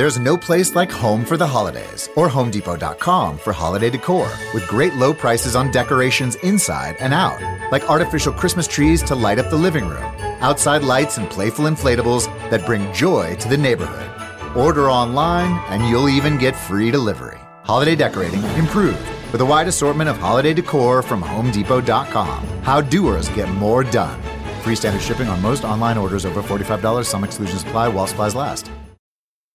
There's no place like home for the holidays or HomeDepot.com for holiday decor with great low prices on decorations inside and out, like artificial Christmas trees to light up the living room, outside lights and playful inflatables that bring joy to the neighborhood. Order online and you'll even get free delivery. Holiday decorating improved with a wide assortment of holiday decor from HomeDepot.com. How doers get more done. Free standard shipping on most online orders over $45. Some exclusions apply while supplies last.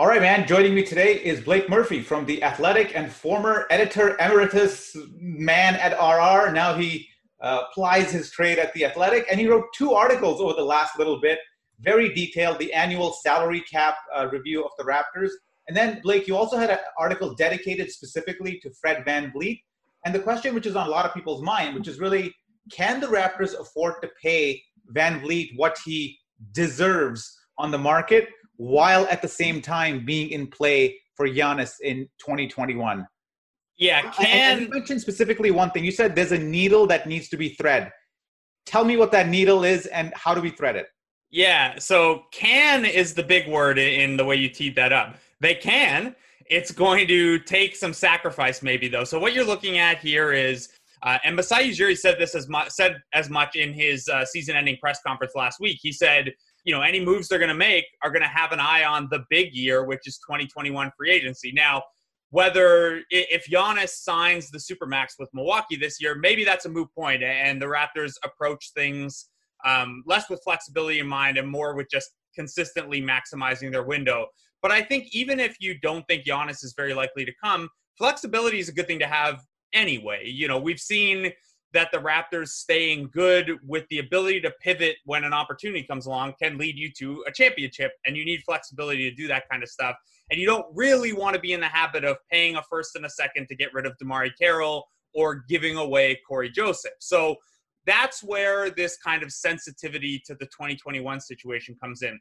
All right, man. Joining me today is Blake Murphy from The Athletic and former editor emeritus man at RR. Now he uh, plies his trade at The Athletic, and he wrote two articles over the last little bit, very detailed, the annual salary cap uh, review of the Raptors. And then, Blake, you also had an article dedicated specifically to Fred Van VanVleet. And the question which is on a lot of people's mind, which is really, can the Raptors afford to pay Van VanVleet what he deserves on the market? While at the same time being in play for Giannis in 2021. Yeah, can and you mentioned specifically one thing. You said there's a needle that needs to be thread. Tell me what that needle is and how do we thread it? Yeah, so can is the big word in the way you teed that up. They can. It's going to take some sacrifice, maybe though. So what you're looking at here is, uh, and Masai Ujiri said this as much said as much in his uh, season-ending press conference last week. He said you know, any moves they're going to make are going to have an eye on the big year, which is 2021 free agency. Now, whether if Giannis signs the supermax with Milwaukee this year, maybe that's a moot point, and the Raptors approach things um, less with flexibility in mind and more with just consistently maximizing their window. But I think even if you don't think Giannis is very likely to come, flexibility is a good thing to have anyway. You know, we've seen that the Raptors staying good with the ability to pivot when an opportunity comes along can lead you to a championship. And you need flexibility to do that kind of stuff. And you don't really want to be in the habit of paying a first and a second to get rid of DeMarre Carroll or giving away Cory Joseph. So that's where this kind of sensitivity to the 2021 situation comes in.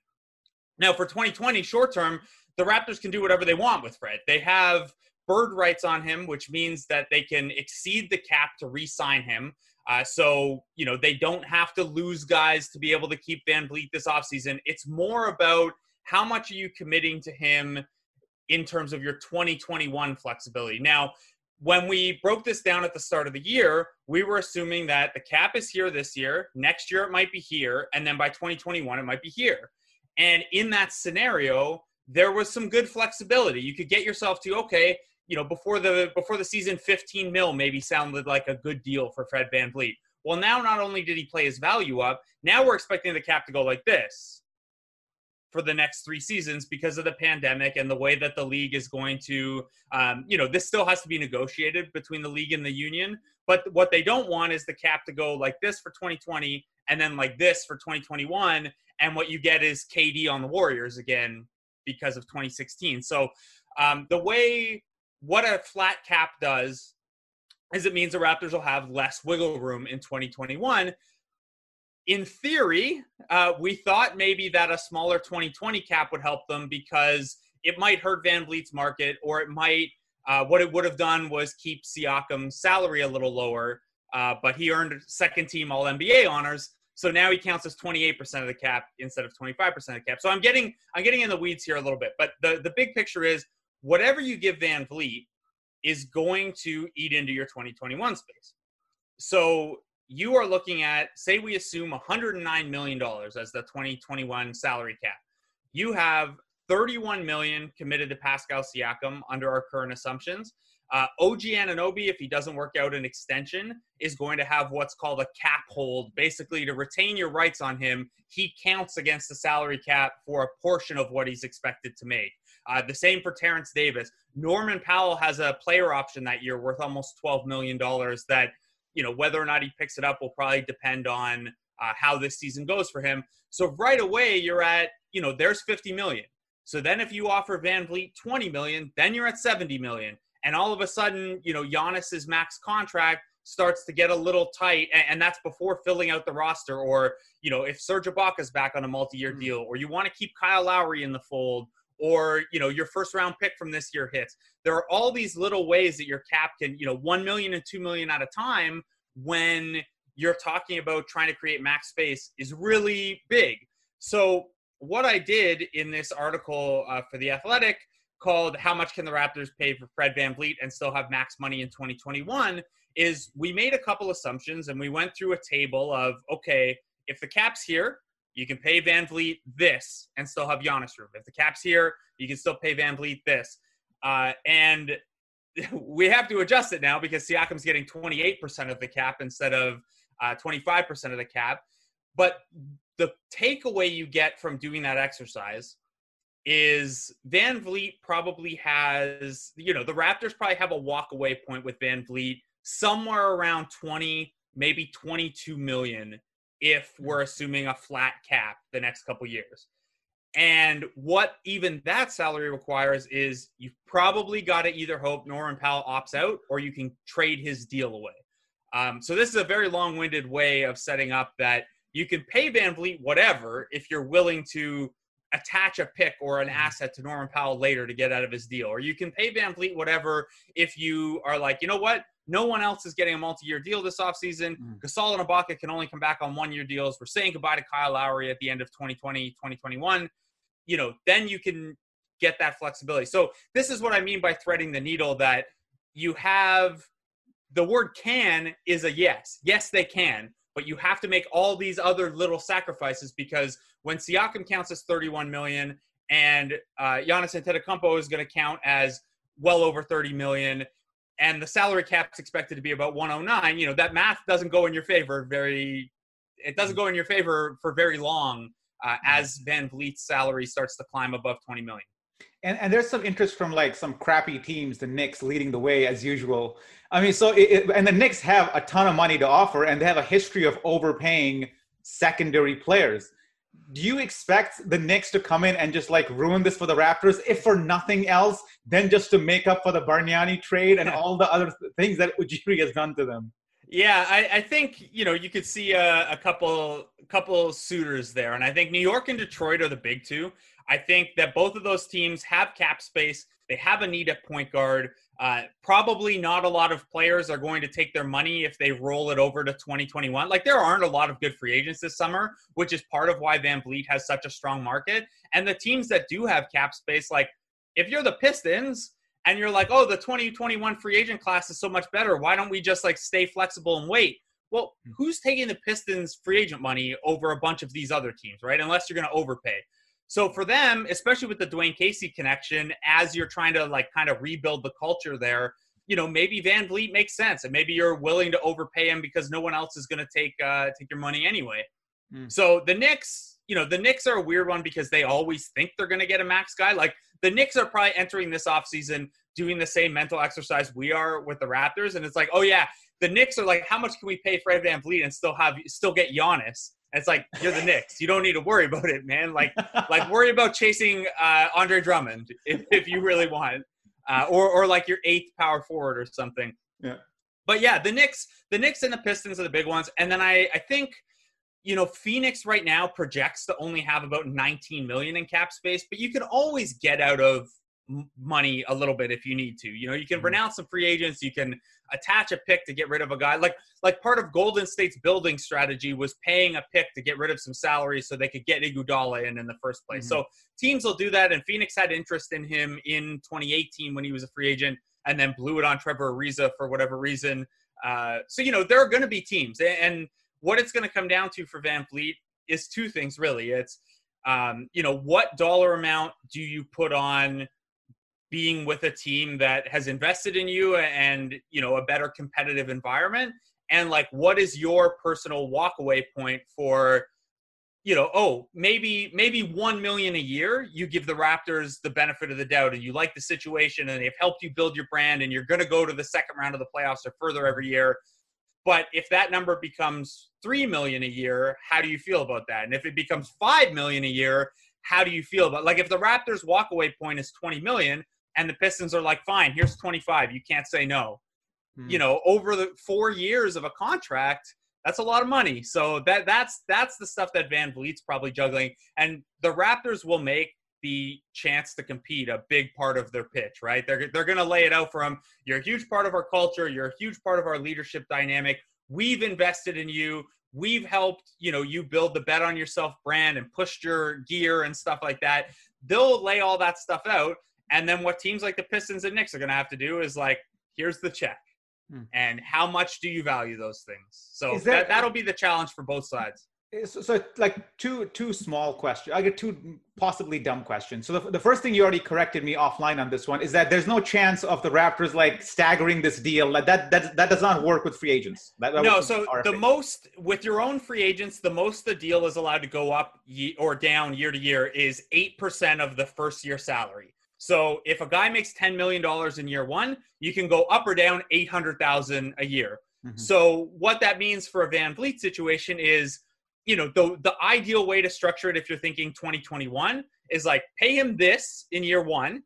Now, for 2020 short term, the Raptors can do whatever they want with Fred. They have bird rights on him, which means that they can exceed the cap to re-sign him. Uh, so, you know, they don't have to lose guys to be able to keep VanVleet this offseason. It's more about how much are you committing to him in terms of your 2021 flexibility. Now, when we broke this down at the start of the year, we were assuming that the cap is here this year, next year it might be here, and then by 2021 it might be here. And in that scenario, there was some good flexibility. You could get yourself to, okay, you know, before the before the season, 15 mil maybe sounded like a good deal for Fred Van VanVleet. Well, now not only did he play his value up, now we're expecting the cap to go like this for the next three seasons because of the pandemic and the way that the league is going to, um, you know, this still has to be negotiated between the league and the union. But what they don't want is the cap to go like this for 2020 and then like this for 2021. And what you get is KD on the Warriors again because of 2016. So um, the way what a flat cap does is it means the Raptors will have less wiggle room in 2021. In theory, uh, we thought maybe that a smaller 2020 cap would help them because it might hurt VanVleet's market, or it might. Uh, what it would have done was keep Siakam's salary a little lower, uh, but he earned second team All NBA honors, so now he counts as 28% of the cap instead of 25% of the cap. So I'm getting I'm getting in the weeds here a little bit, but the the big picture is whatever you give VanVleet is going to eat into your 2021 space. So you are looking at, say, we assume $109 million as the 2021 salary cap. You have 31 million committed to Pascal Siakam under our current assumptions. Uh, OG Anunoby, if he doesn't work out an extension, is going to have what's called a cap hold. Basically, to retain your rights on him, he counts against the salary cap for a portion of what he's expected to make. Uh, the same for Terence Davis. Norman Powell has a player option that year worth almost $12 million that, you know, whether or not he picks it up will probably depend on uh, how this season goes for him. So right away, you're at, you know, there's 50 million. So then if you offer VanVleet 20 million, then you're at 70 million and all of a sudden, you know, Giannis's max contract starts to get a little tight, and, and that's before filling out the roster. Or, you know, if Serge Ibaka's back on a multi-year mm-hmm. deal, or you want to keep Kyle Lowry in the fold, or you know, your first round pick from this year hits. There are all these little ways that your cap can, you know, one million and two million at a time when you're talking about trying to create max space is really big. So what I did in this article uh, for the Athletic called How Much Can the Raptors Pay for Fred van VanVleet and Still Have Max Money in 2021 is we made a couple assumptions and we went through a table of, okay, if the cap's here, you can pay VanVleet this and still have Giannis room. If the cap's here, you can still pay VanVleet this. Uh, and we have to adjust it now because Siakam's getting 28% of the cap instead of uh, 25% of the cap. But the takeaway you get from doing that exercise – is VanVleet probably has, you know, the Raptors probably have a walkaway point with VanVleet somewhere around 20, maybe 22 million if we're assuming a flat cap the next couple years. And what even that salary requires is you've probably got to either hope Norman Powell opts out or you can trade his deal away. Um, so this is a very long-winded way of setting up that you can pay VanVleet whatever if you're willing to attach a pick or an mm-hmm. asset to Norman Powell later to get out of his deal. Or you can pay VanVleet whatever if you are like, you know what? No one else is getting a multi-year deal this offseason. Mm. Gasol and Ibaka can only come back on one-year deals. We're saying goodbye to Kyle Lowry at the end of 2020, 2021. You know, then you can get that flexibility. So this is what I mean by threading the needle that you have the word can is a yes. Yes, they can but you have to make all these other little sacrifices because when Siakam counts as 31 million and uh, Giannis Antetokounmpo is going to count as well over 30 million and the salary cap's expected to be about 109, you know, that math doesn't go in your favor very it doesn't go in your favor for very long uh, as VanVleet's salary starts to climb above 20 million. And, and there's some interest from like some crappy teams, the Knicks leading the way as usual. I mean, so it, it, and the Knicks have a ton of money to offer, and they have a history of overpaying secondary players. Do you expect the Knicks to come in and just like ruin this for the Raptors, if for nothing else, then just to make up for the Bargnani trade and all the other things that Ujiri has done to them? Yeah, I, I, think you know you could see a, a couple couple suitors there, and I think New York and Detroit are the big two. I think that both of those teams have cap space. They have a need at point guard. Uh, probably not a lot of players are going to take their money if they roll it over to 2021. Like there aren't a lot of good free agents this summer, which is part of why VanVleet has such a strong market. And the teams that do have cap space, like if you're the Pistons and you're like, oh, the 2021 free agent class is so much better, why don't we just like stay flexible and wait? Well, hmm. who's taking the Pistons free agent money over a bunch of these other teams, right? Unless you're going to overpay. So for them, especially with the Dwane Casey connection, as you're trying to like kind of rebuild the culture there, you know, maybe VanVleet makes sense, and maybe you're willing to overpay him because no one else is going to take uh, take your money anyway. Mm. So the Knicks, you know, the Knicks are a weird one because they always think they're going to get a max guy. Like the Knicks are probably entering this offseason doing the same mental exercise we are with the Raptors, and it's like, oh yeah, the Knicks are like, how much can we pay Fred VanVleet and still have still get Giannis? It's like you're the Knicks. You don't need to worry about it, man. Like, like worry about chasing uh, Andre Drummond if, if you really want, uh, or or like your eighth power forward or something. Yeah. But yeah, the Knicks, the Knicks and the Pistons are the big ones, and then I I think you know Phoenix right now projects to only have about 19 million in cap space, but you can always get out of money a little bit if you need to. You know, you can mm-hmm. renounce some free agents, you can attach a pick to get rid of a guy. Like like part of Golden State's building strategy was paying a pick to get rid of some salary so they could get Iguodala in in the first place. Mm-hmm. So teams will do that, and Phoenix had interest in him in 2018 when he was a free agent, and then blew it on Trevor Ariza for whatever reason. Uh, so you know there are going to be teams, and what it's going to come down to for VanVleet is two things really. It's Um, you know, what dollar amount do you put on being with a team that has invested in you and you know a better competitive environment? And like, what is your personal walkaway point for? you know, oh, maybe maybe one million a year, you give the Raptors the benefit of the doubt, and you like the situation, and they've helped you build your brand, and you're going to go to the second round of the playoffs or further every year. But if that number becomes three million a year, how do you feel about that? And if it becomes five million a year, how do you feel about like if the Raptors' walkaway point is twenty million, and the Pistons are like, fine, here's twenty five, you can't say no. Hmm. You know, over the four years of a contract that's a lot of money. So that that's that's the stuff that VanVleet's probably juggling. And the Raptors will make the chance to compete a big part of their pitch, right? They're they're going to lay it out for him. You're a huge part of our culture. You're a huge part of our leadership dynamic. We've invested in you. We've helped, you know, you build the bet on yourself brand and pushed your gear and stuff like that. They'll lay all that stuff out. And then what teams like the Pistons and Knicks are going to have to do is like, here's the check. Hmm. and how much do you value those things? So that, that, that'll be the challenge for both sides. So, so, like two two small questions i get two possibly dumb questions. So the, the first thing you already corrected me offline on this one is that there's no chance of the raptors like staggering this deal. Like that that that does not work with free agents. That, that no so the most with your own free agents the most the deal is allowed to go up or down year to year is 8% of the first year salary so if a guy makes $10 million in year one, you can go up or down 800,000 a year. Mm-hmm. So what that means for a VanVleet situation is, you know, the, the ideal way to structure it if you're thinking 2021 is like pay him this in year one.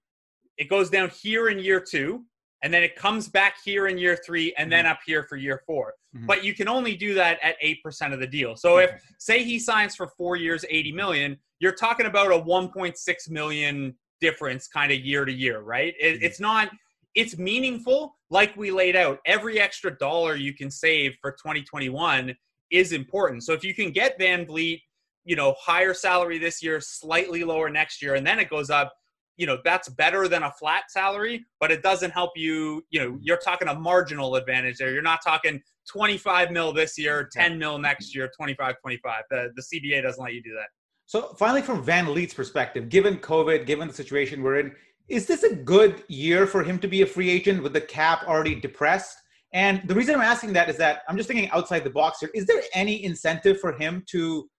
It goes down here in year two, and then it comes back here in year three, and mm-hmm. then up here for year 4 mm-hmm. But you can only do that at 8% of the deal. So okay. if say he signs for four years, 80 million, you're talking about a 1.6 million difference kind of year to year, right? It, mm-hmm. It's not, it's meaningful. Like we laid out, every extra dollar you can save for 2021 is important. So if you can get VanVleet, you know, higher salary this year, slightly lower next year, and then it goes up, you know, that's better than a flat salary, but it doesn't help you, you know, you're talking a marginal advantage there. You're not talking 25 mil this year, 10 mil next year, 25, 25. The, the CBA doesn't let you do that. So finally, from VanVleet's perspective, given COVID, given the situation we're in, is this a good year for him to be a free agent with the cap already depressed? And the reason I'm asking that is that I'm just thinking outside the box here. Is there any incentive for him to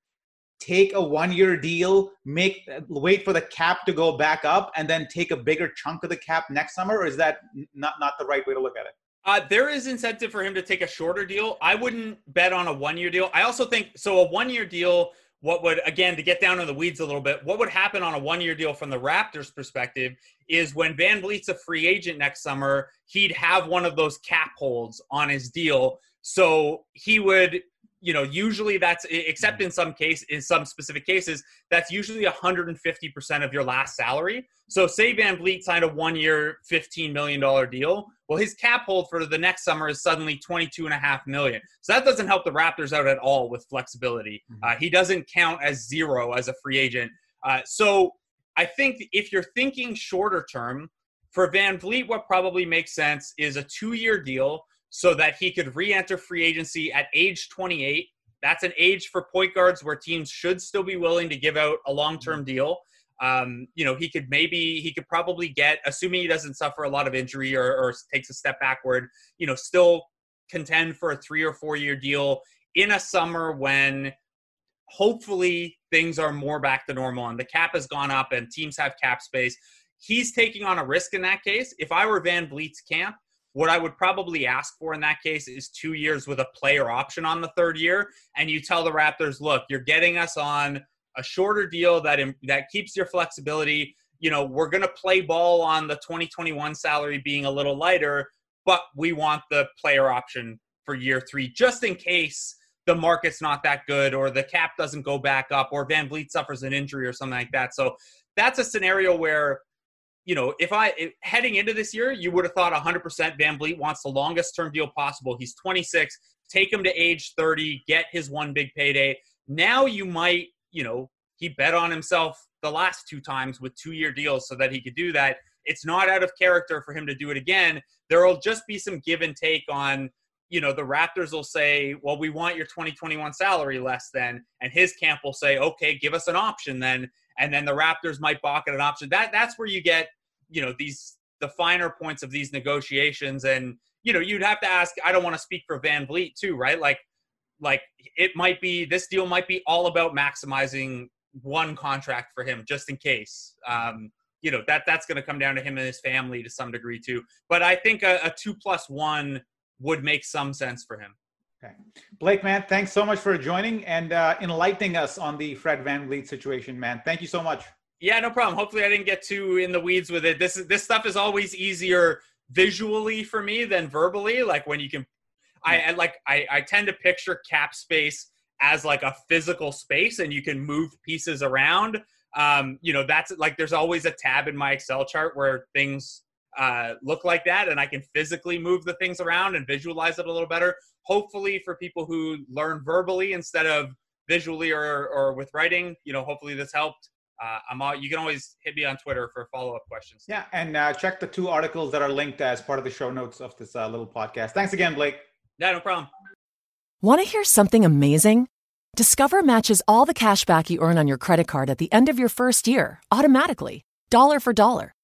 take a one-year deal, make wait for the cap to go back up, and then take a bigger chunk of the cap next summer? Or is that not not the right way to look at it? Uh, there is incentive for him to take a shorter deal. I wouldn't bet on a one-year deal. I also think so. A one-year deal what would again to get down in the weeds a little bit what would happen on a one year deal from the raptors perspective is when van vanvleet's a free agent next summer he'd have one of those cap holds on his deal. So he would you know, usually that's except in some case in some specific cases, that's usually 150% of your last salary. So say VanVleet signed a one year, $15 million deal. Well, his cap hold for the next summer is suddenly 22 and a half million. So that doesn't help the Raptors out at all with flexibility. Mm-hmm. Uh, he doesn't count as zero as a free agent. Uh, so I think if you're thinking shorter term, for VanVleet, what probably makes sense is a two year deal so that he could re-enter free agency at age 28. That's an age for point guards where teams should still be willing to give out a long-term mm-hmm. deal. Um, you know, he could maybe he could probably get, assuming he doesn't suffer a lot of injury or, or takes a step backward, you know, still contend for a three or four year deal in a summer when hopefully things are more back to normal and the cap has gone up and teams have cap space. He's taking on a risk in that case. If I were VanVleet's camp, what I would probably ask for in that case is two years with a player option on the third year. And you tell the Raptors, look, you're getting us on a shorter deal that, that keeps your flexibility. You know, we're going to play ball on the 2021 salary being a little lighter, but we want the player option for year three, just in case the market's not that good or the cap doesn't go back up or VanVleet suffers an injury or something like that. So that's a scenario where you know, if I if, heading into this year, you would have thought 100% Van VanVleet wants the longest term deal possible. He's 26. Take him to age 30, get his one big payday. Now you might, you know, he bet on himself the last two times with two year deals so that he could do that. It's not out of character for him to do it again. There will just be some give and take on, you know, the Raptors will say, well, we want your 2021 salary less than, and his camp will say, okay, give us an option then. And then the Raptors might balk at an option. That that's where you get, you know, these the finer points of these negotiations. And, you know, you'd have to ask, I don't want to speak for VanVleet too, right? Like, like it might be this deal might be all about maximizing one contract for him just in case. Um, you know that that's going to come down to him and his family to some degree too. But I think a, a two plus one would make some sense for him. Okay, Blake, man, thanks so much for joining and uh, enlightening us on the Fred Van VanVleet situation, man. Thank you so much. Yeah, no problem. Hopefully, I didn't get too in the weeds with it. This is this stuff is always easier visually for me than verbally. Like when you can, I, I like I, I tend to picture cap space as like a physical space, and you can move pieces around um, you know, that's like there's always a tab in my Excel chart where things uh, look like that, and I can physically move the things around and visualize it a little better. Hopefully, for people who learn verbally instead of visually or, or with writing, you know, hopefully this helped. Uh, I'm all, you can always hit me on Twitter for follow up questions. Yeah, and uh, check the two articles that are linked as part of the show notes of this uh, little podcast. Thanks again, Blake. Yeah, no problem. Want to hear something amazing? Discover matches all the cash back you earn on your credit card at the end of your first year automatically, dollar for dollar,